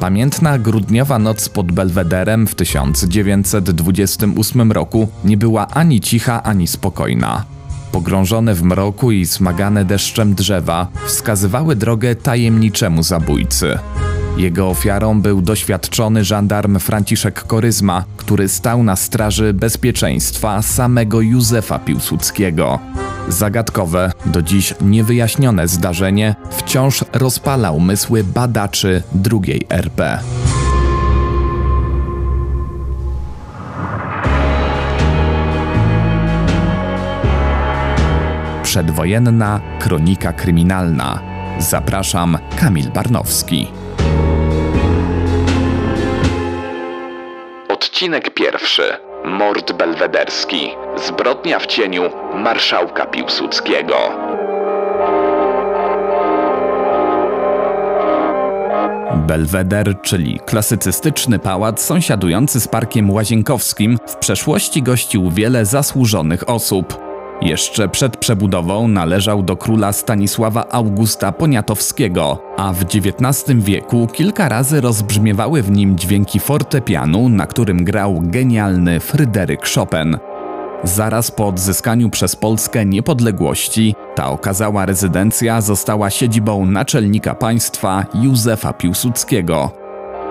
Pamiętna grudniowa noc pod Belwederem w 1928 roku nie była ani cicha, ani spokojna. Pogrążone w mroku i smagane deszczem drzewa wskazywały drogę tajemniczemu zabójcy. Jego ofiarą był doświadczony żandarm Franciszek Koryzma, który stał na straży bezpieczeństwa samego Józefa Piłsudskiego. Zagadkowe, do dziś niewyjaśnione zdarzenie wciąż rozpala umysły badaczy II RP. Przedwojenna kronika kryminalna. Zapraszam, Kamil Barnowski. Odcinek pierwszy. Mord belwederski. Zbrodnia w cieniu marszałka Piłsudskiego. Belweder, czyli klasycystyczny pałac sąsiadujący z Parkiem Łazienkowskim, w przeszłości gościł wiele zasłużonych osób. Jeszcze przed przebudową należał do króla Stanisława Augusta Poniatowskiego, a w XIX wieku kilka razy rozbrzmiewały w nim dźwięki fortepianu, na którym grał genialny Fryderyk Chopin. Zaraz po odzyskaniu przez Polskę niepodległości, ta okazała rezydencja została siedzibą naczelnika państwa Józefa Piłsudskiego.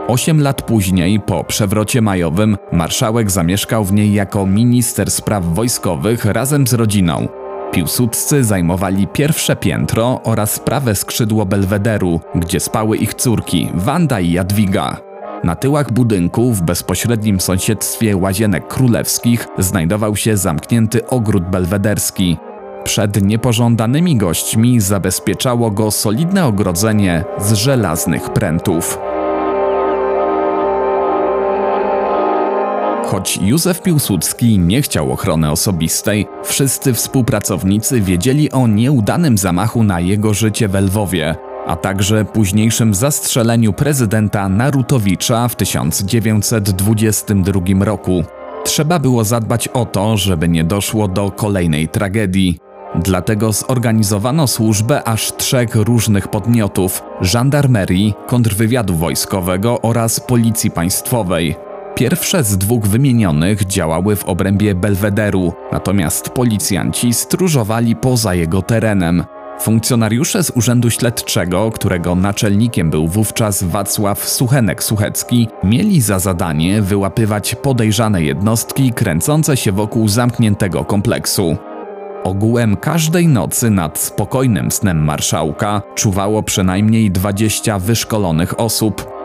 Osiem lat później, po przewrocie majowym, marszałek zamieszkał w niej jako minister spraw wojskowych razem z rodziną. Piłsudscy zajmowali pierwsze piętro oraz prawe skrzydło belwederu, gdzie spały ich córki Wanda i Jadwiga. Na tyłach budynku, w bezpośrednim sąsiedztwie łazienek królewskich, znajdował się zamknięty ogród belwederski. Przed niepożądanymi gośćmi zabezpieczało go solidne ogrodzenie z żelaznych prętów. Choć Józef Piłsudski nie chciał ochrony osobistej, wszyscy współpracownicy wiedzieli o nieudanym zamachu na jego życie w Lwowie, a także późniejszym zastrzeleniu prezydenta Narutowicza w 1922 roku. Trzeba było zadbać o to, żeby nie doszło do kolejnej tragedii. Dlatego zorganizowano służbę aż trzech różnych podmiotów: żandarmerii, kontrwywiadu wojskowego oraz policji państwowej. Pierwsze z dwóch wymienionych działały w obrębie Belwederu, natomiast policjanci stróżowali poza jego terenem. Funkcjonariusze z Urzędu Śledczego, którego naczelnikiem był wówczas Wacław Suchenek-Suchecki, mieli za zadanie wyłapywać podejrzane jednostki kręcące się wokół zamkniętego kompleksu. Ogółem każdej nocy nad spokojnym snem marszałka czuwało przynajmniej 20 wyszkolonych osób,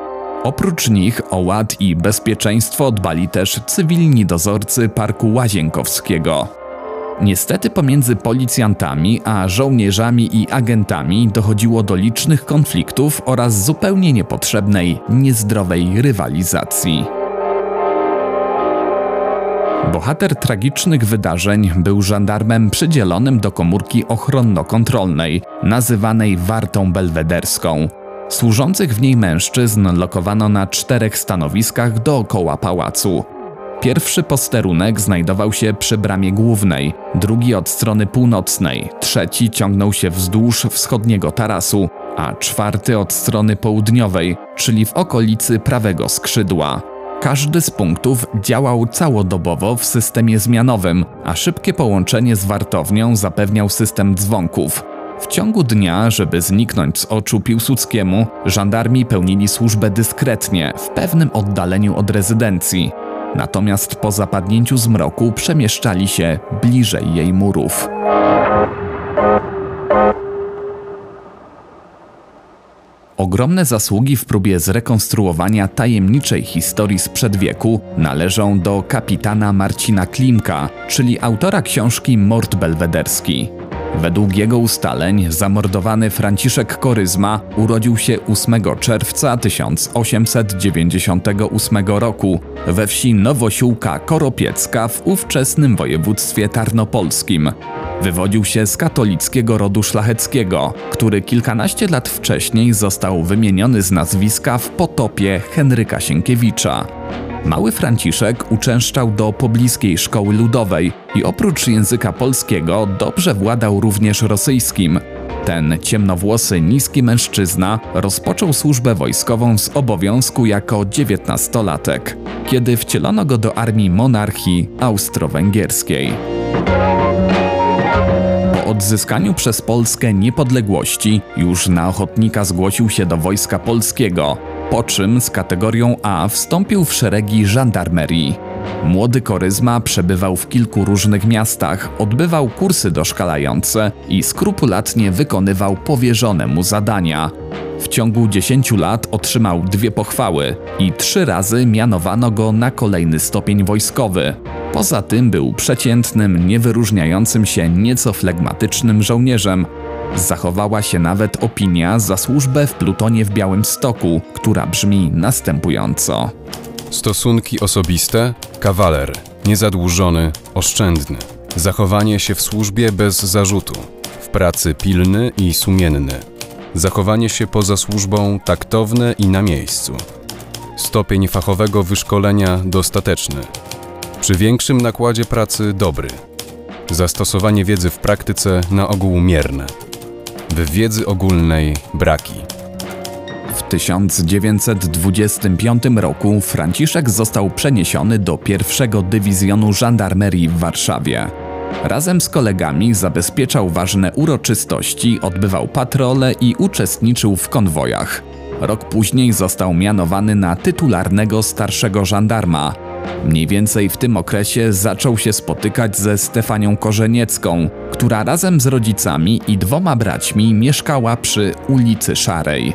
Oprócz nich o ład i bezpieczeństwo dbali też cywilni dozorcy Parku Łazienkowskiego. Niestety pomiędzy policjantami a żołnierzami i agentami dochodziło do licznych konfliktów oraz zupełnie niepotrzebnej, niezdrowej rywalizacji. Bohater tragicznych wydarzeń był żandarmem przydzielonym do komórki ochronno-kontrolnej, nazywanej Wartą Belwederską. Służących w niej mężczyzn lokowano na czterech stanowiskach dookoła pałacu. Pierwszy posterunek znajdował się przy bramie głównej, drugi od strony północnej, trzeci ciągnął się wzdłuż wschodniego tarasu, a czwarty od strony południowej, czyli w okolicy prawego skrzydła. Każdy z punktów działał całodobowo w systemie zmianowym, a szybkie połączenie z wartownią zapewniał system dzwonków. W ciągu dnia, żeby zniknąć z oczu Piłsudskiemu, żandarmi pełnili służbę dyskretnie, w pewnym oddaleniu od rezydencji. Natomiast po zapadnięciu zmroku przemieszczali się bliżej jej murów. Ogromne zasługi w próbie zrekonstruowania tajemniczej historii sprzed wieku należą do kapitana Marcina Klimka, czyli autora książki Mord Belwederski. Według jego ustaleń zamordowany Franciszek Koryzma urodził się 8 czerwca 1898 roku we wsi Nowosiłka Koropiecka w ówczesnym województwie tarnopolskim. Wywodził się z katolickiego rodu szlacheckiego, który kilkanaście lat wcześniej został wymieniony z nazwiska w potopie Henryka Sienkiewicza. Mały Franciszek uczęszczał do pobliskiej szkoły ludowej i oprócz języka polskiego dobrze władał również rosyjskim. Ten ciemnowłosy, niski mężczyzna rozpoczął służbę wojskową z obowiązku jako dziewiętnastolatek, kiedy wcielono go do armii monarchii austro-węgierskiej. Po odzyskaniu przez Polskę niepodległości już na ochotnika zgłosił się do Wojska Polskiego, po czym z kategorią A wstąpił w szeregi żandarmerii. Młody Koryzma przebywał w kilku różnych miastach, odbywał kursy doszkalające i skrupulatnie wykonywał powierzone mu zadania. W ciągu 10 lat otrzymał dwie pochwały i trzy razy mianowano go na kolejny stopień wojskowy. Poza tym był przeciętnym, niewyróżniającym się nieco flegmatycznym żołnierzem. Zachowała się nawet opinia za służbę w plutonie w Białymstoku, która brzmi następująco. Stosunki osobiste kawaler, niezadłużony, oszczędny. Zachowanie się w służbie bez zarzutu, w pracy pilny i sumienny. Zachowanie się poza służbą taktowne i na miejscu. Stopień fachowego wyszkolenia dostateczny. Przy większym nakładzie pracy dobry. Zastosowanie wiedzy w praktyce na ogół mierne. W wiedzy ogólnej braki. W 1925 roku Franciszek został przeniesiony do pierwszego dywizjonu żandarmerii w Warszawie. Razem z kolegami zabezpieczał ważne uroczystości, odbywał patrole i uczestniczył w konwojach. Rok później został mianowany na tytularnego starszego żandarma. Mniej więcej w tym okresie zaczął się spotykać ze Stefanią Korzeniecką, która razem z rodzicami i dwoma braćmi mieszkała przy ulicy Szarej.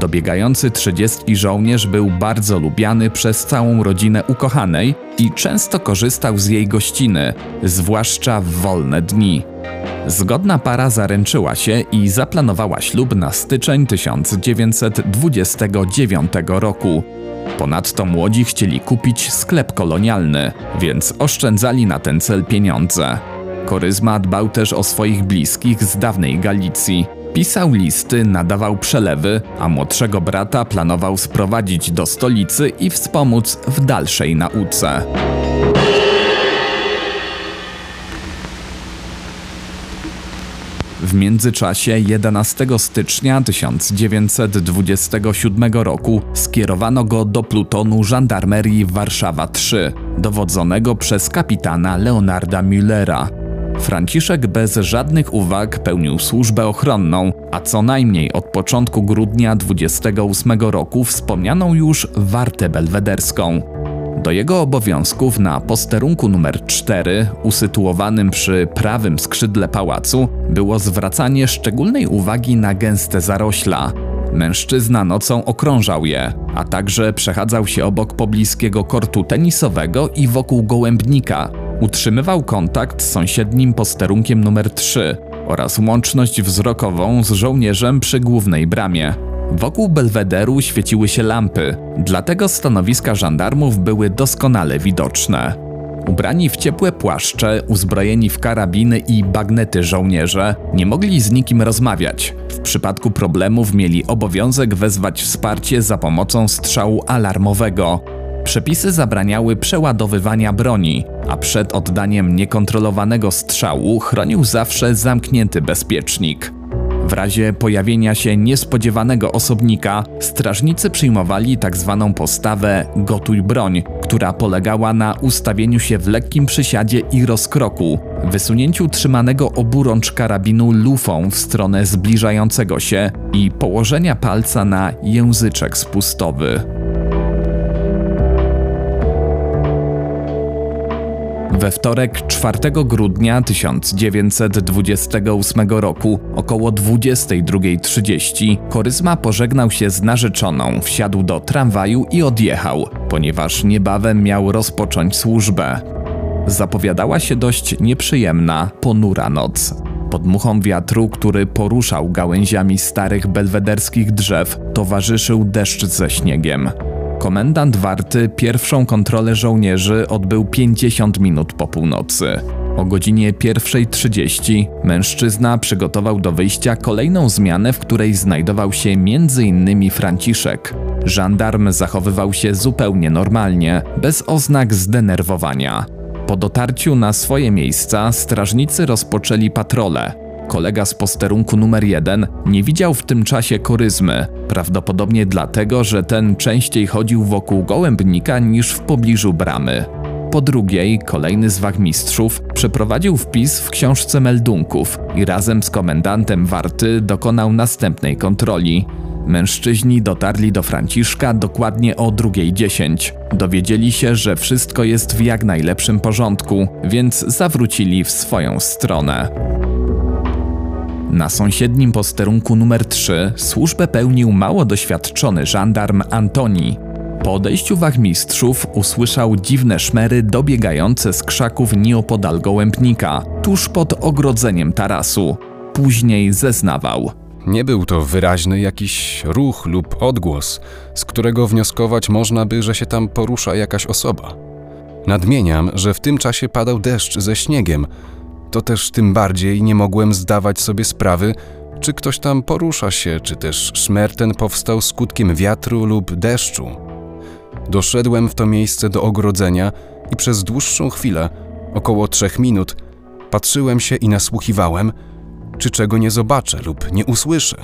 Dobiegający trzydziestki żołnierz był bardzo lubiany przez całą rodzinę ukochanej i często korzystał z jej gościny, zwłaszcza w wolne dni. Zgodna para zaręczyła się i zaplanowała ślub na styczeń 1929 roku. Ponadto młodzi chcieli kupić sklep kolonialny, więc oszczędzali na ten cel pieniądze. Koryzma dbał też o swoich bliskich z dawnej Galicji. Pisał listy, nadawał przelewy, a młodszego brata planował sprowadzić do stolicy i wspomóc w dalszej nauce. W międzyczasie 11 stycznia 1927 roku skierowano go do plutonu żandarmerii Warszawa 3, dowodzonego przez kapitana Leonarda Müllera. Franciszek bez żadnych uwag pełnił służbę ochronną, a co najmniej od początku grudnia 28 roku wspomnianą już wartę belwederską. Do jego obowiązków na posterunku numer 4, usytuowanym przy prawym skrzydle pałacu, było zwracanie szczególnej uwagi na gęste zarośla. Mężczyzna nocą okrążał je, a także przechadzał się obok pobliskiego kortu tenisowego i wokół gołębnika. Utrzymywał kontakt z sąsiednim posterunkiem numer 3 oraz łączność wzrokową z żołnierzem przy głównej bramie. Wokół belwederu świeciły się lampy, dlatego stanowiska żandarmów były doskonale widoczne. Ubrani w ciepłe płaszcze, uzbrojeni w karabiny i bagnety żołnierze, nie mogli z nikim rozmawiać. W przypadku problemów mieli obowiązek wezwać wsparcie za pomocą strzału alarmowego. Przepisy zabraniały przeładowywania broni, a przed oddaniem niekontrolowanego strzału chronił zawsze zamknięty bezpiecznik. W razie pojawienia się niespodziewanego osobnika, strażnicy przyjmowali tzw. Tak postawę gotuj broń, która polegała na ustawieniu się w lekkim przysiadzie i rozkroku, wysunięciu trzymanego oburącz karabinu lufą w stronę zbliżającego się i położenia palca na języczek spustowy. We wtorek 4 grudnia 1928 roku około 22.30 Koryzma pożegnał się z narzeczoną, wsiadł do tramwaju i odjechał, ponieważ niebawem miał rozpocząć służbę. Zapowiadała się dość nieprzyjemna, ponura noc. Pod muchą wiatru, który poruszał gałęziami starych belwederskich drzew, towarzyszył deszcz ze śniegiem. Komendant warty pierwszą kontrolę żołnierzy odbył 50 minut po północy. O godzinie 1.30 mężczyzna przygotował do wyjścia kolejną zmianę, w której znajdował się m.in. Franciszek. Żandarm zachowywał się zupełnie normalnie, bez oznak zdenerwowania. Po dotarciu na swoje miejsca strażnicy rozpoczęli patrolę. Kolega z posterunku numer jeden, nie widział w tym czasie koryzmy. Prawdopodobnie dlatego, że ten częściej chodził wokół gołębnika niż w pobliżu bramy. Po drugiej, kolejny z wachmistrzów przeprowadził wpis w książce meldunków i razem z komendantem warty dokonał następnej kontroli. Mężczyźni dotarli do Franciszka dokładnie o 2.10. Dowiedzieli się, że wszystko jest w jak najlepszym porządku, więc zawrócili w swoją stronę. Na sąsiednim posterunku numer 3 służbę pełnił mało doświadczony żandarm Antoni. Po odejściu wachmistrzów usłyszał dziwne szmery dobiegające z krzaków nieopodal gołębnika, tuż pod ogrodzeniem tarasu. Później zeznawał. Nie był to wyraźny jakiś ruch lub odgłos, z którego wnioskować można by, że się tam porusza jakaś osoba. Nadmieniam, że w tym czasie padał deszcz ze śniegiem, to też tym bardziej nie mogłem zdawać sobie sprawy, czy ktoś tam porusza się, czy też szmer ten powstał skutkiem wiatru lub deszczu. Doszedłem w to miejsce do ogrodzenia i przez dłuższą chwilę, około trzech minut, patrzyłem się i nasłuchiwałem, czy czego nie zobaczę lub nie usłyszę.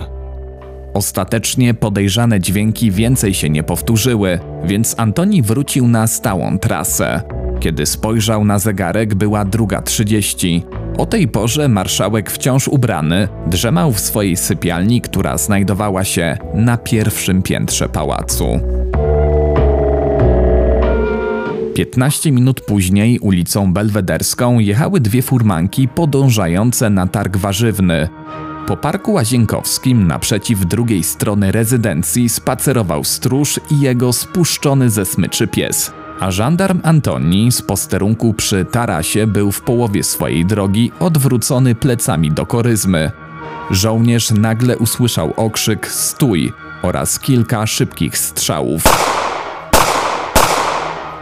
Ostatecznie podejrzane dźwięki więcej się nie powtórzyły, więc Antoni wrócił na stałą trasę. Kiedy spojrzał na zegarek, była druga trzydzieści. O tej porze marszałek wciąż ubrany drzemał w swojej sypialni, która znajdowała się na pierwszym piętrze pałacu. 15 minut później ulicą Belwederską jechały dwie furmanki podążające na targ warzywny. Po parku łazienkowskim naprzeciw drugiej strony rezydencji spacerował stróż i jego spuszczony ze smyczy pies. A żandarm Antoni z posterunku przy tarasie był w połowie swojej drogi odwrócony plecami do koryzmy. Żołnierz nagle usłyszał okrzyk stój oraz kilka szybkich strzałów.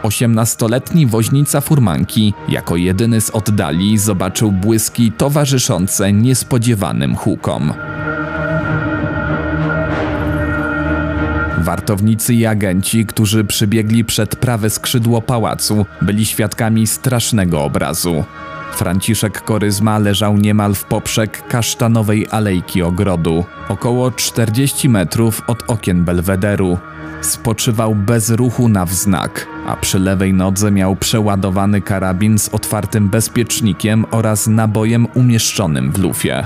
Osiemnastoletni woźnica furmanki jako jedyny z oddali zobaczył błyski towarzyszące niespodziewanym hukom. Wartownicy i agenci, którzy przybiegli przed prawe skrzydło pałacu, byli świadkami strasznego obrazu. Franciszek Koryzma leżał niemal w poprzek kasztanowej alejki ogrodu, około 40 metrów od okien belwederu. Spoczywał bez ruchu na wznak, a przy lewej nodze miał przeładowany karabin z otwartym bezpiecznikiem oraz nabojem umieszczonym w lufie.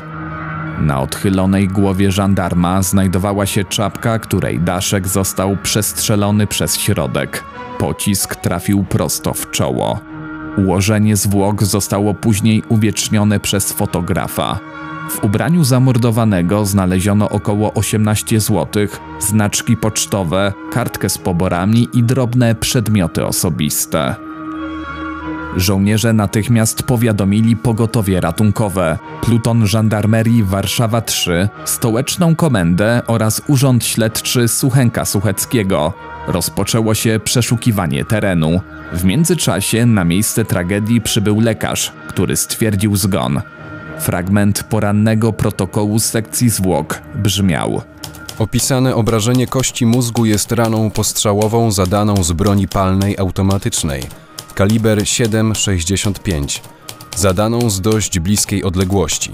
Na odchylonej głowie żandarma znajdowała się czapka, której daszek został przestrzelony przez środek. Pocisk trafił prosto w czoło. Ułożenie zwłok zostało później uwiecznione przez fotografa. W ubraniu zamordowanego znaleziono około 18 zł, znaczki pocztowe, kartkę z poborami i drobne przedmioty osobiste. Żołnierze natychmiast powiadomili pogotowie ratunkowe, pluton żandarmerii Warszawa 3, stołeczną komendę oraz urząd śledczy Suchenka Sucheckiego. Rozpoczęło się przeszukiwanie terenu. W międzyczasie na miejsce tragedii przybył lekarz, który stwierdził zgon. Fragment porannego protokołu sekcji zwłok brzmiał: Opisane obrażenie kości mózgu jest raną postrzałową zadaną z broni palnej automatycznej, kaliber 7,65, zadaną z dość bliskiej odległości.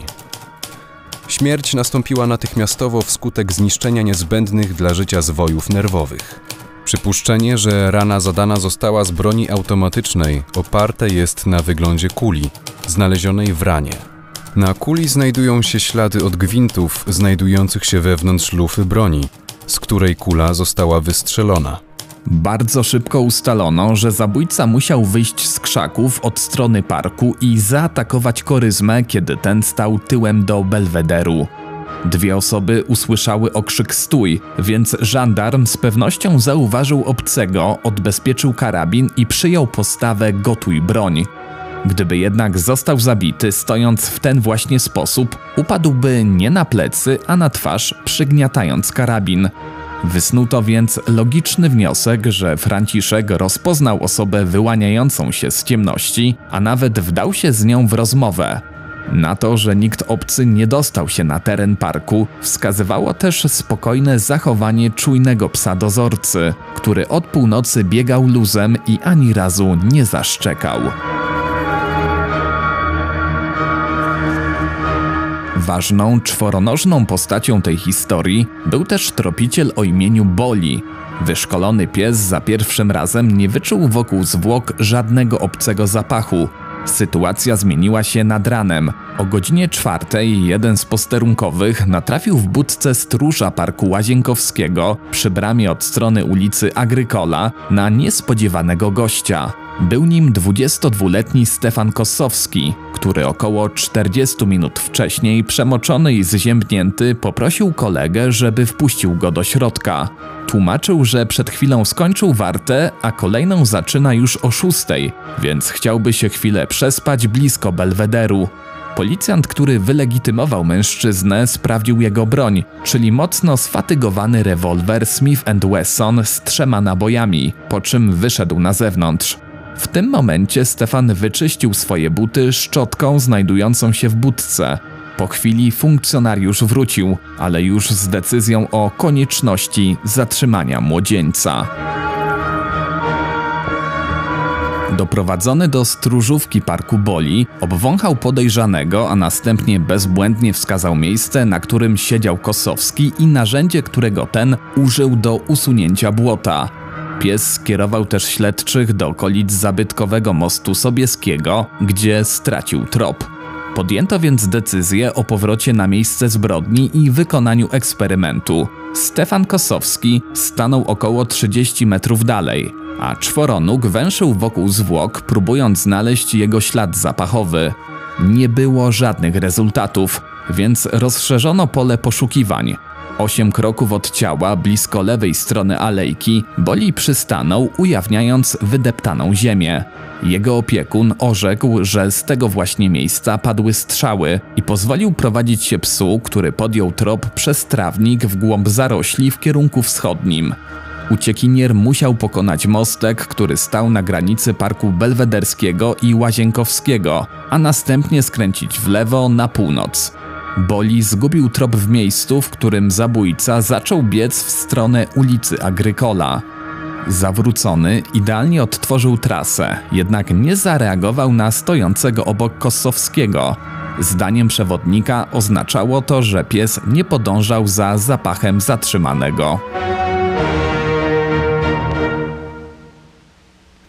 Śmierć nastąpiła natychmiastowo wskutek zniszczenia niezbędnych dla życia zwojów nerwowych. Przypuszczenie, że rana zadana została z broni automatycznej, oparte jest na wyglądzie kuli, znalezionej w ranie. Na kuli znajdują się ślady od gwintów znajdujących się wewnątrz lufy broni, z której kula została wystrzelona. Bardzo szybko ustalono, że zabójca musiał wyjść z krzaków od strony parku i zaatakować koryzmę, kiedy ten stał tyłem do belwederu. Dwie osoby usłyszały okrzyk stój, więc żandarm z pewnością zauważył obcego, odbezpieczył karabin i przyjął postawę gotuj broń. Gdyby jednak został zabity stojąc w ten właśnie sposób, upadłby nie na plecy, a na twarz, przygniatając karabin. Wysnuto więc logiczny wniosek, że Franciszek rozpoznał osobę wyłaniającą się z ciemności, a nawet wdał się z nią w rozmowę. Na to, że nikt obcy nie dostał się na teren parku, wskazywało też spokojne zachowanie czujnego psa dozorcy, który od północy biegał luzem i ani razu nie zaszczekał. Ważną, czworonożną postacią tej historii był też tropiciel o imieniu Boli. Wyszkolony pies za pierwszym razem nie wyczuł wokół zwłok żadnego obcego zapachu. Sytuacja zmieniła się nad ranem. O godzinie czwartej jeden z posterunkowych natrafił w budce stróża parku Łazienkowskiego przy bramie od strony ulicy Agrykola na niespodziewanego gościa. Był nim 22-letni Stefan Kosowski, który około 40 minut wcześniej, przemoczony i zziębnięty, poprosił kolegę, żeby wpuścił go do środka. Tłumaczył, że przed chwilą skończył wartę, a kolejną zaczyna już o 6, więc chciałby się chwilę przespać blisko Belwederu. Policjant, który wylegitymował mężczyznę, sprawdził jego broń, czyli mocno sfatygowany rewolwer Smith Wesson z trzema nabojami, po czym wyszedł na zewnątrz. W tym momencie Stefan wyczyścił swoje buty szczotką znajdującą się w budce. Po chwili funkcjonariusz wrócił, ale już z decyzją o konieczności zatrzymania młodzieńca. Doprowadzony do stróżówki parku Boli, obwąchał podejrzanego, a następnie bezbłędnie wskazał miejsce, na którym siedział Kosowski i narzędzie, którego ten użył do usunięcia błota. Pies skierował też śledczych do okolic zabytkowego mostu Sobieskiego, gdzie stracił trop. Podjęto więc decyzję o powrocie na miejsce zbrodni i wykonaniu eksperymentu. Stefan Kosowski stanął około 30 metrów dalej, a czworonóg węszył wokół zwłok, próbując znaleźć jego ślad zapachowy. Nie było żadnych rezultatów, więc rozszerzono pole poszukiwań. Osiem kroków od ciała, blisko lewej strony alejki, Boli przystanął, ujawniając wydeptaną ziemię. Jego opiekun orzekł, że z tego właśnie miejsca padły strzały i pozwolił prowadzić się psu, który podjął trop przez trawnik w głąb zarośli w kierunku wschodnim. Uciekinier musiał pokonać mostek, który stał na granicy parku belwederskiego i łazienkowskiego, a następnie skręcić w lewo na północ. Boli zgubił trop w miejscu, w którym zabójca zaczął biec w stronę ulicy Agrykola. Zawrócony, idealnie odtworzył trasę, jednak nie zareagował na stojącego obok Kosowskiego. Zdaniem przewodnika oznaczało to, że pies nie podążał za zapachem zatrzymanego.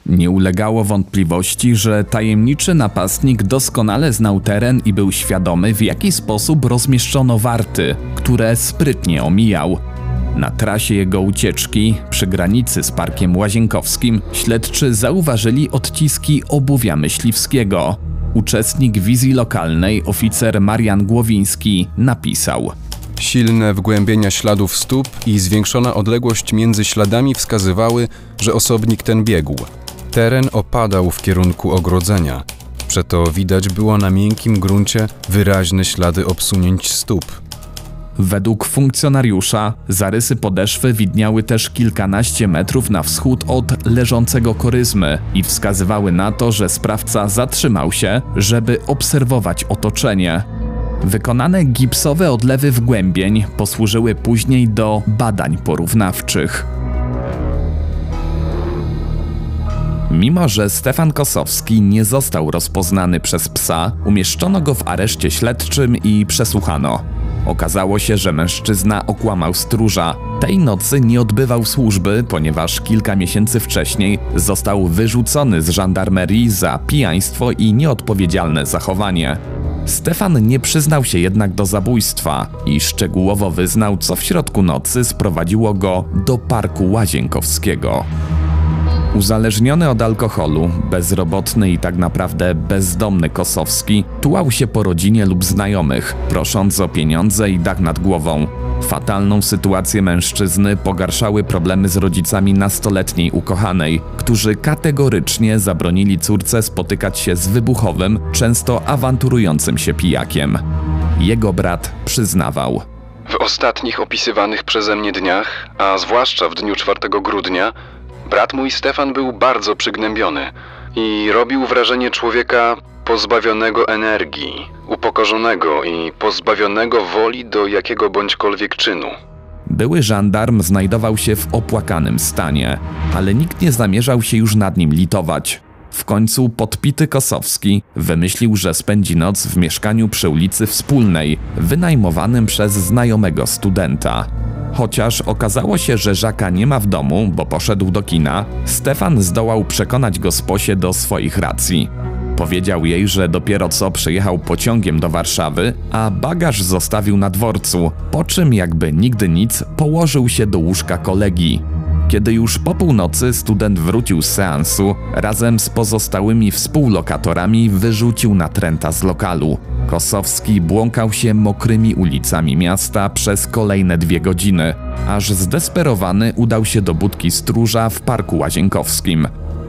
Nie ulegało wątpliwości, że tajemniczy napastnik doskonale znał teren i był świadomy, w jaki sposób rozmieszczono warty, które sprytnie omijał. Na trasie jego ucieczki, przy granicy z Parkiem Łazienkowskim, śledczy zauważyli odciski obuwia myśliwskiego. Uczestnik wizji lokalnej, oficer Marian Głowiński, napisał: Silne wgłębienia śladów stóp i zwiększona odległość między śladami wskazywały, że osobnik ten biegł. Teren opadał w kierunku ogrodzenia, przeto widać było na miękkim gruncie wyraźne ślady obsunięć stóp. Według funkcjonariusza zarysy podeszwy widniały też kilkanaście metrów na wschód od leżącego koryzmy i wskazywały na to, że sprawca zatrzymał się, żeby obserwować otoczenie. Wykonane gipsowe odlewy wgłębień posłużyły później do badań porównawczych. Mimo, że Stefan Kosowski nie został rozpoznany przez psa, umieszczono go w areszcie śledczym i przesłuchano. Okazało się, że mężczyzna okłamał stróża. Tej nocy nie odbywał służby, ponieważ kilka miesięcy wcześniej został wyrzucony z żandarmerii za pijaństwo i nieodpowiedzialne zachowanie. Stefan nie przyznał się jednak do zabójstwa i szczegółowo wyznał, co w środku nocy sprowadziło go do parku Łazienkowskiego. Uzależniony od alkoholu, bezrobotny i tak naprawdę bezdomny Kosowski tułał się po rodzinie lub znajomych, prosząc o pieniądze i dach nad głową. Fatalną sytuację mężczyzny pogarszały problemy z rodzicami nastoletniej ukochanej, którzy kategorycznie zabronili córce spotykać się z wybuchowym, często awanturującym się pijakiem. Jego brat przyznawał. W ostatnich opisywanych przeze mnie dniach, a zwłaszcza w dniu 4 grudnia, Brat mój Stefan był bardzo przygnębiony i robił wrażenie człowieka pozbawionego energii, upokorzonego i pozbawionego woli do jakiego bądźkolwiek czynu. Były żandarm znajdował się w opłakanym stanie, ale nikt nie zamierzał się już nad nim litować. W końcu podpity Kosowski wymyślił, że spędzi noc w mieszkaniu przy ulicy Wspólnej, wynajmowanym przez znajomego studenta. Chociaż okazało się, że Żaka nie ma w domu, bo poszedł do kina, Stefan zdołał przekonać go sposie do swoich racji. Powiedział jej, że dopiero co przyjechał pociągiem do Warszawy, a bagaż zostawił na dworcu, po czym jakby nigdy nic położył się do łóżka kolegi. Kiedy już po północy student wrócił z seansu, razem z pozostałymi współlokatorami wyrzucił natręta z lokalu. Kosowski błąkał się mokrymi ulicami miasta przez kolejne dwie godziny, aż zdesperowany udał się do budki stróża w Parku Łazienkowskim.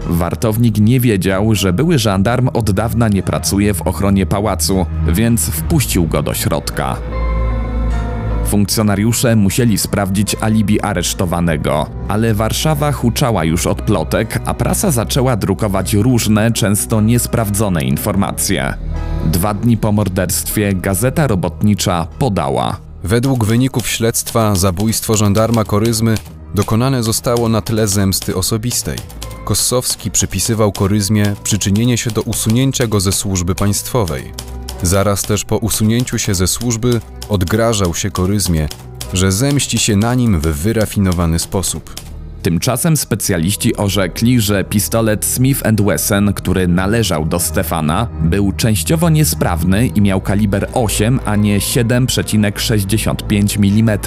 Wartownik nie wiedział, że były żandarm od dawna nie pracuje w ochronie pałacu, więc wpuścił go do środka. Funkcjonariusze musieli sprawdzić alibi aresztowanego, ale Warszawa huczała już od plotek, a prasa zaczęła drukować różne, często niesprawdzone informacje. Dwa dni po morderstwie Gazeta Robotnicza podała. Według wyników śledztwa zabójstwo żandarma Koryzmy dokonane zostało na tle zemsty osobistej. Kossowski przypisywał Koryzmie przyczynienie się do usunięcia go ze służby państwowej. Zaraz też po usunięciu się ze służby odgrażał się Koryzmie, że zemści się na nim w wyrafinowany sposób. Tymczasem specjaliści orzekli, że pistolet Smith Wesson, który należał do Stefana, był częściowo niesprawny i miał kaliber 8, a nie 7,65 mm.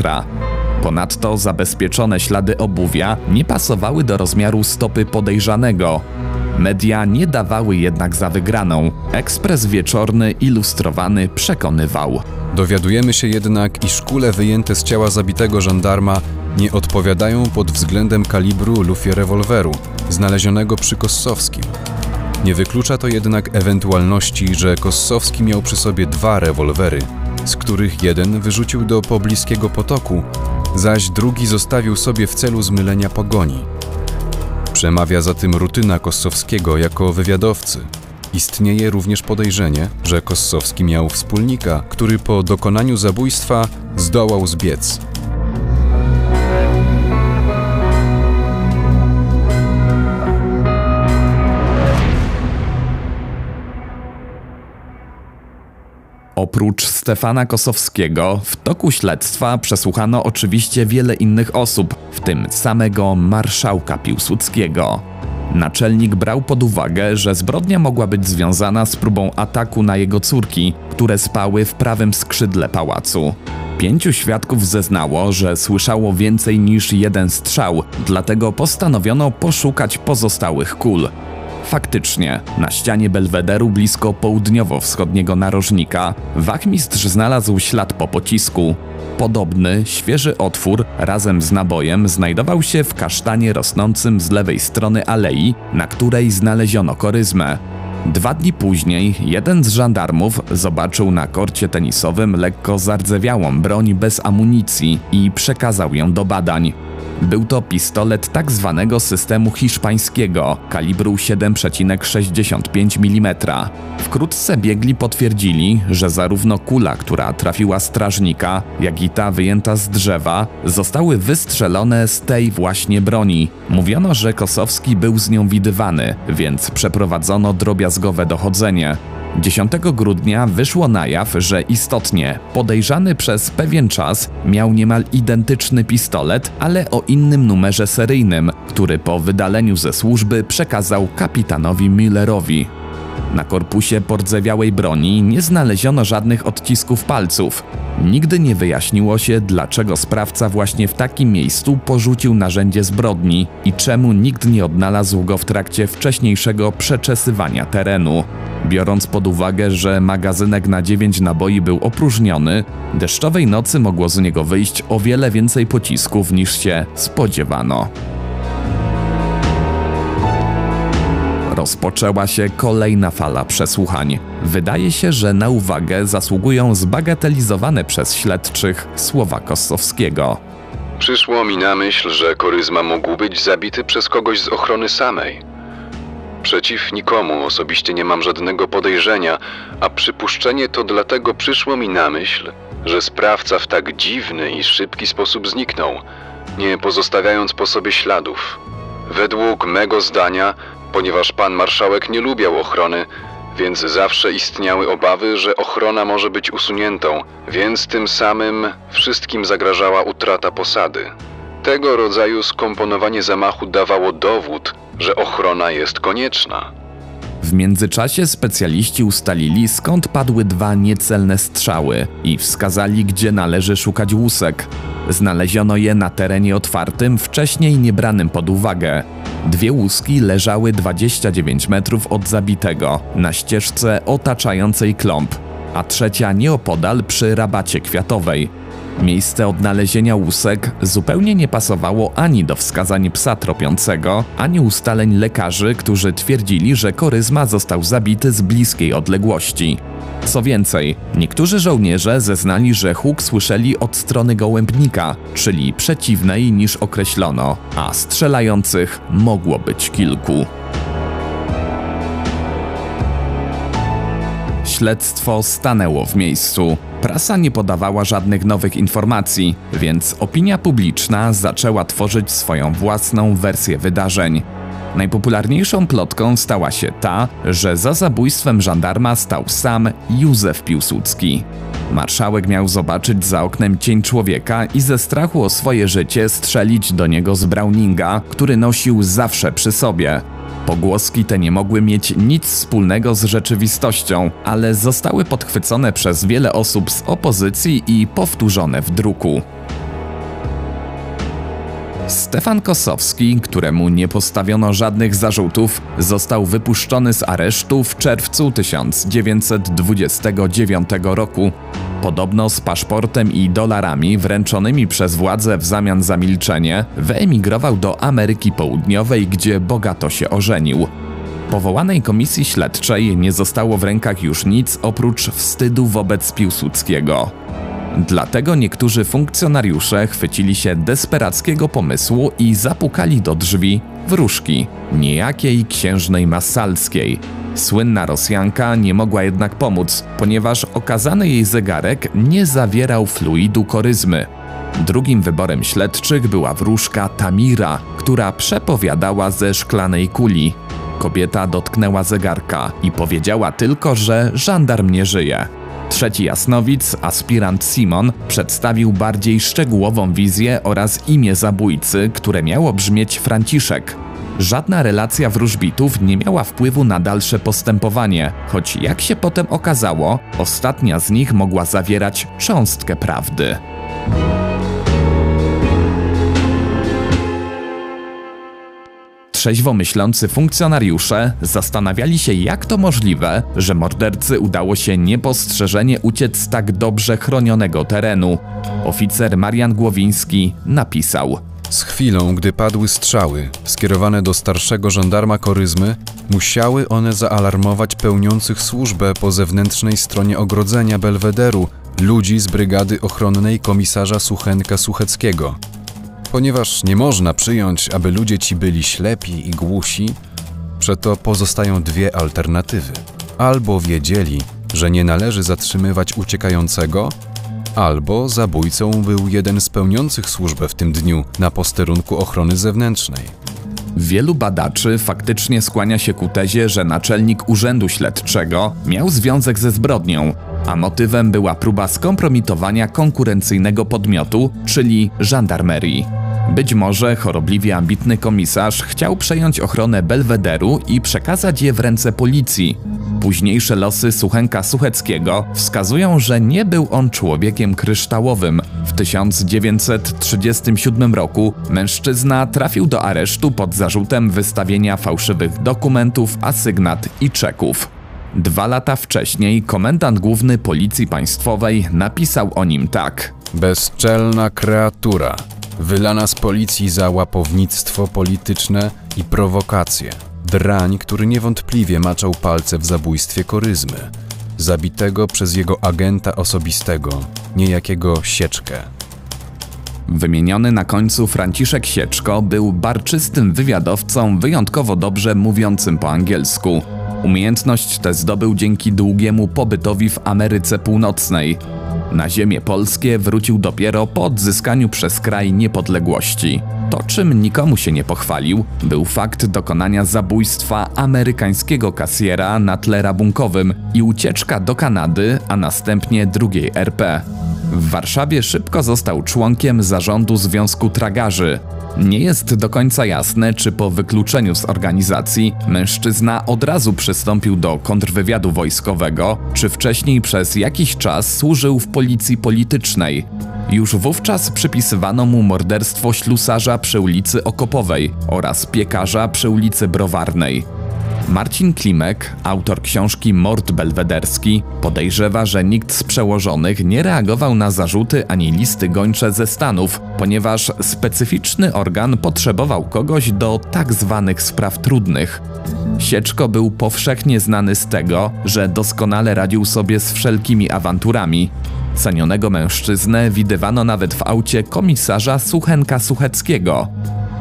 Ponadto zabezpieczone ślady obuwia nie pasowały do rozmiaru stopy podejrzanego. Media nie dawały jednak za wygraną. Ekspres wieczorny ilustrowany przekonywał. Dowiadujemy się jednak, iż kule wyjęte z ciała zabitego żandarma nie odpowiadają pod względem kalibru lufie rewolweru, znalezionego przy Kossowskim. Nie wyklucza to jednak ewentualności, że Kossowski miał przy sobie dwa rewolwery, z których jeden wyrzucił do pobliskiego potoku, zaś drugi zostawił sobie w celu zmylenia pogoni. Przemawia za tym rutyna Kossowskiego jako wywiadowcy. Istnieje również podejrzenie, że Kossowski miał wspólnika, który po dokonaniu zabójstwa zdołał zbiec. Oprócz Stefana Kosowskiego, w toku śledztwa przesłuchano oczywiście wiele innych osób, w tym samego marszałka Piłsudskiego. Naczelnik brał pod uwagę, że zbrodnia mogła być związana z próbą ataku na jego córki, które spały w prawym skrzydle pałacu. Pięciu świadków zeznało, że słyszało więcej niż jeden strzał, dlatego postanowiono poszukać pozostałych kul. Faktycznie, na ścianie belwederu blisko południowo-wschodniego narożnika wachmistrz znalazł ślad po pocisku. Podobny, świeży otwór razem z nabojem znajdował się w kasztanie rosnącym z lewej strony alei, na której znaleziono koryzmę. Dwa dni później jeden z żandarmów zobaczył na korcie tenisowym lekko zardzewiałą broń bez amunicji i przekazał ją do badań. Był to pistolet tak zwanego systemu hiszpańskiego, kalibru 7,65 mm. Wkrótce biegli potwierdzili, że zarówno kula, która trafiła strażnika, jak i ta wyjęta z drzewa, zostały wystrzelone z tej właśnie broni. Mówiono, że Kosowski był z nią widywany, więc przeprowadzono drobiazgowe dochodzenie. 10 grudnia wyszło na jaw, że istotnie podejrzany przez pewien czas miał niemal identyczny pistolet, ale o innym numerze seryjnym, który po wydaleniu ze służby przekazał kapitanowi Millerowi. Na korpusie pordzewiałej broni nie znaleziono żadnych odcisków palców. Nigdy nie wyjaśniło się, dlaczego sprawca właśnie w takim miejscu porzucił narzędzie zbrodni i czemu nikt nie odnalazł go w trakcie wcześniejszego przeczesywania terenu. Biorąc pod uwagę, że magazynek na 9 naboi był opróżniony, deszczowej nocy mogło z niego wyjść o wiele więcej pocisków niż się spodziewano. Rozpoczęła się kolejna fala przesłuchań. Wydaje się, że na uwagę zasługują zbagatelizowane przez śledczych słowa Kosowskiego. Przyszło mi na myśl, że Koryzma mógł być zabity przez kogoś z ochrony samej. Przeciw nikomu osobiście nie mam żadnego podejrzenia, a przypuszczenie to dlatego przyszło mi na myśl, że sprawca w tak dziwny i szybki sposób zniknął, nie pozostawiając po sobie śladów. Według mego zdania Ponieważ pan marszałek nie lubiał ochrony, więc zawsze istniały obawy, że ochrona może być usuniętą, więc tym samym wszystkim zagrażała utrata posady. Tego rodzaju skomponowanie zamachu dawało dowód, że ochrona jest konieczna. W międzyczasie specjaliści ustalili skąd padły dwa niecelne strzały i wskazali, gdzie należy szukać łusek. Znaleziono je na terenie otwartym, wcześniej niebranym pod uwagę. Dwie łuski leżały 29 metrów od zabitego, na ścieżce otaczającej kląb, a trzecia nieopodal przy rabacie kwiatowej. Miejsce odnalezienia łusek zupełnie nie pasowało ani do wskazań psa tropiącego, ani ustaleń lekarzy, którzy twierdzili, że koryzma został zabity z bliskiej odległości. Co więcej, niektórzy żołnierze zeznali, że huk słyszeli od strony gołębnika, czyli przeciwnej niż określono, a strzelających mogło być kilku. Śledztwo stanęło w miejscu. Prasa nie podawała żadnych nowych informacji, więc opinia publiczna zaczęła tworzyć swoją własną wersję wydarzeń. Najpopularniejszą plotką stała się ta, że za zabójstwem żandarma stał sam Józef Piłsudski. Marszałek miał zobaczyć za oknem cień człowieka i ze strachu o swoje życie strzelić do niego z Browninga, który nosił zawsze przy sobie. Pogłoski te nie mogły mieć nic wspólnego z rzeczywistością, ale zostały podchwycone przez wiele osób z opozycji i powtórzone w druku. Stefan Kosowski, któremu nie postawiono żadnych zarzutów, został wypuszczony z aresztu w czerwcu 1929 roku. Podobno z paszportem i dolarami wręczonymi przez władze w zamian za milczenie, wyemigrował do Ameryki Południowej, gdzie bogato się ożenił. Powołanej komisji śledczej nie zostało w rękach już nic oprócz wstydu wobec Piłsudskiego. Dlatego niektórzy funkcjonariusze chwycili się desperackiego pomysłu i zapukali do drzwi wróżki, niejakiej księżnej Masalskiej. Słynna Rosjanka nie mogła jednak pomóc, ponieważ okazany jej zegarek nie zawierał fluidu koryzmy. Drugim wyborem śledczych była wróżka Tamira, która przepowiadała ze szklanej kuli. Kobieta dotknęła zegarka i powiedziała tylko, że żandarm nie żyje. Trzeci jasnowic, aspirant Simon, przedstawił bardziej szczegółową wizję oraz imię zabójcy, które miało brzmieć Franciszek. Żadna relacja wróżbitów nie miała wpływu na dalsze postępowanie, choć jak się potem okazało, ostatnia z nich mogła zawierać cząstkę prawdy. Trzeźwo myślący funkcjonariusze zastanawiali się, jak to możliwe, że mordercy udało się niepostrzeżenie uciec z tak dobrze chronionego terenu. Oficer Marian Głowiński napisał: Z chwilą, gdy padły strzały skierowane do starszego żandarma koryzmy, musiały one zaalarmować pełniących służbę po zewnętrznej stronie ogrodzenia Belwederu ludzi z brygady ochronnej komisarza Suchenka Sucheckiego. Ponieważ nie można przyjąć, aby ludzie ci byli ślepi i głusi, przeto pozostają dwie alternatywy. Albo wiedzieli, że nie należy zatrzymywać uciekającego, albo zabójcą był jeden z pełniących służbę w tym dniu na posterunku ochrony zewnętrznej. Wielu badaczy faktycznie skłania się ku tezie, że naczelnik Urzędu Śledczego miał związek ze zbrodnią, a motywem była próba skompromitowania konkurencyjnego podmiotu, czyli żandarmerii. Być może chorobliwie ambitny komisarz chciał przejąć ochronę Belwederu i przekazać je w ręce policji. Późniejsze losy Suchenka Sucheckiego wskazują, że nie był on człowiekiem kryształowym. W 1937 roku mężczyzna trafił do aresztu pod zarzutem wystawienia fałszywych dokumentów, asygnat i czeków. Dwa lata wcześniej komendant główny Policji Państwowej napisał o nim tak. Bezczelna kreatura, wylana z policji za łapownictwo polityczne i prowokacje. Drań, który niewątpliwie maczał palce w zabójstwie koryzmy, zabitego przez jego agenta osobistego, niejakiego Sieczkę. Wymieniony na końcu Franciszek Sieczko był barczystym wywiadowcą wyjątkowo dobrze mówiącym po angielsku. Umiejętność tę zdobył dzięki długiemu pobytowi w Ameryce Północnej. Na ziemię polskie wrócił dopiero po odzyskaniu przez kraj niepodległości. To, czym nikomu się nie pochwalił, był fakt dokonania zabójstwa amerykańskiego kasjera na tle rabunkowym i ucieczka do Kanady, a następnie drugiej RP. W Warszawie szybko został członkiem zarządu Związku Tragarzy. Nie jest do końca jasne, czy po wykluczeniu z organizacji mężczyzna od razu przystąpił do kontrwywiadu wojskowego, czy wcześniej przez jakiś czas służył w policji politycznej. Już wówczas przypisywano mu morderstwo ślusarza przy ulicy Okopowej oraz piekarza przy ulicy Browarnej. Marcin Klimek, autor książki Mord Belwederski, podejrzewa, że nikt z przełożonych nie reagował na zarzuty ani listy gończe ze Stanów, ponieważ specyficzny organ potrzebował kogoś do tak zwanych spraw trudnych. Sieczko był powszechnie znany z tego, że doskonale radził sobie z wszelkimi awanturami. Cenionego mężczyznę widywano nawet w aucie komisarza Suchenka Sucheckiego.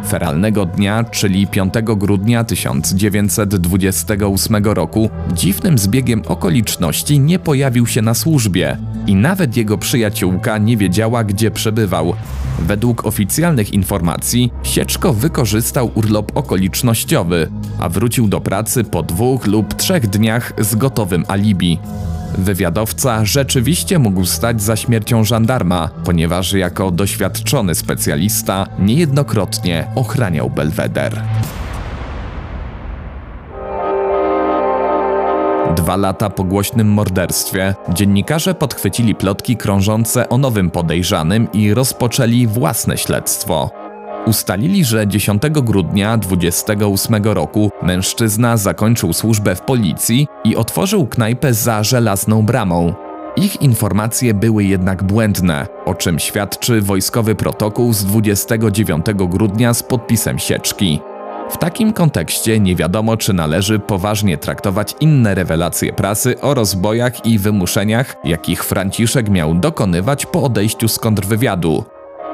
Feralnego dnia, czyli 5 grudnia 1928 roku, dziwnym zbiegiem okoliczności nie pojawił się na służbie i nawet jego przyjaciółka nie wiedziała, gdzie przebywał. Według oficjalnych informacji Sieczko wykorzystał urlop okolicznościowy, a wrócił do pracy po dwóch lub trzech dniach z gotowym alibi. Wywiadowca rzeczywiście mógł stać za śmiercią żandarma, ponieważ jako doświadczony specjalista niejednokrotnie ochraniał Belweder. Dwa lata po głośnym morderstwie dziennikarze podchwycili plotki krążące o nowym podejrzanym i rozpoczęli własne śledztwo. Ustalili, że 10 grudnia 28 roku mężczyzna zakończył służbę w policji i otworzył knajpę za żelazną bramą. Ich informacje były jednak błędne, o czym świadczy wojskowy protokół z 29 grudnia z podpisem sieczki. W takim kontekście nie wiadomo, czy należy poważnie traktować inne rewelacje prasy o rozbojach i wymuszeniach, jakich Franciszek miał dokonywać po odejściu z kontrwywiadu.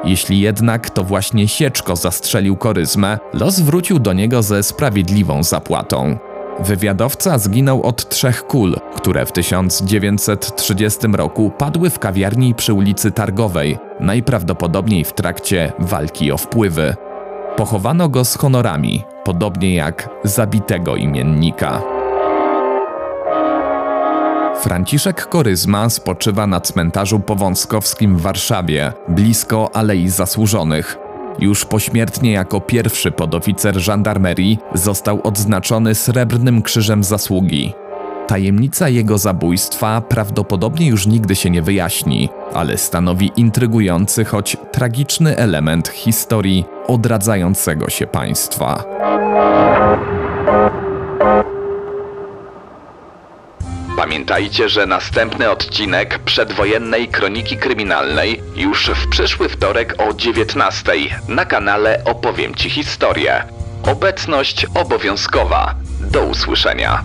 Jeśli jednak to właśnie Sieczko zastrzelił koryzmę, los wrócił do niego ze sprawiedliwą zapłatą. Wywiadowca zginął od trzech kul, które w 1930 roku padły w kawiarni przy ulicy Targowej, najprawdopodobniej w trakcie walki o wpływy. Pochowano go z honorami, podobnie jak zabitego imiennika. Franciszek Koryzma spoczywa na cmentarzu powązkowskim w Warszawie, blisko Alei Zasłużonych. Już pośmiertnie jako pierwszy podoficer żandarmerii został odznaczony Srebrnym Krzyżem Zasługi. Tajemnica jego zabójstwa prawdopodobnie już nigdy się nie wyjaśni, ale stanowi intrygujący, choć tragiczny element historii odradzającego się państwa. Pamiętajcie, że następny odcinek przedwojennej kroniki kryminalnej już w przyszły wtorek o 19 na kanale Opowiem Ci historię. Obecność obowiązkowa. Do usłyszenia.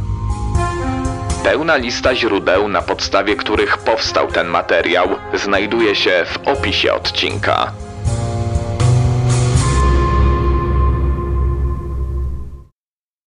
Pełna lista źródeł, na podstawie których powstał ten materiał, znajduje się w opisie odcinka.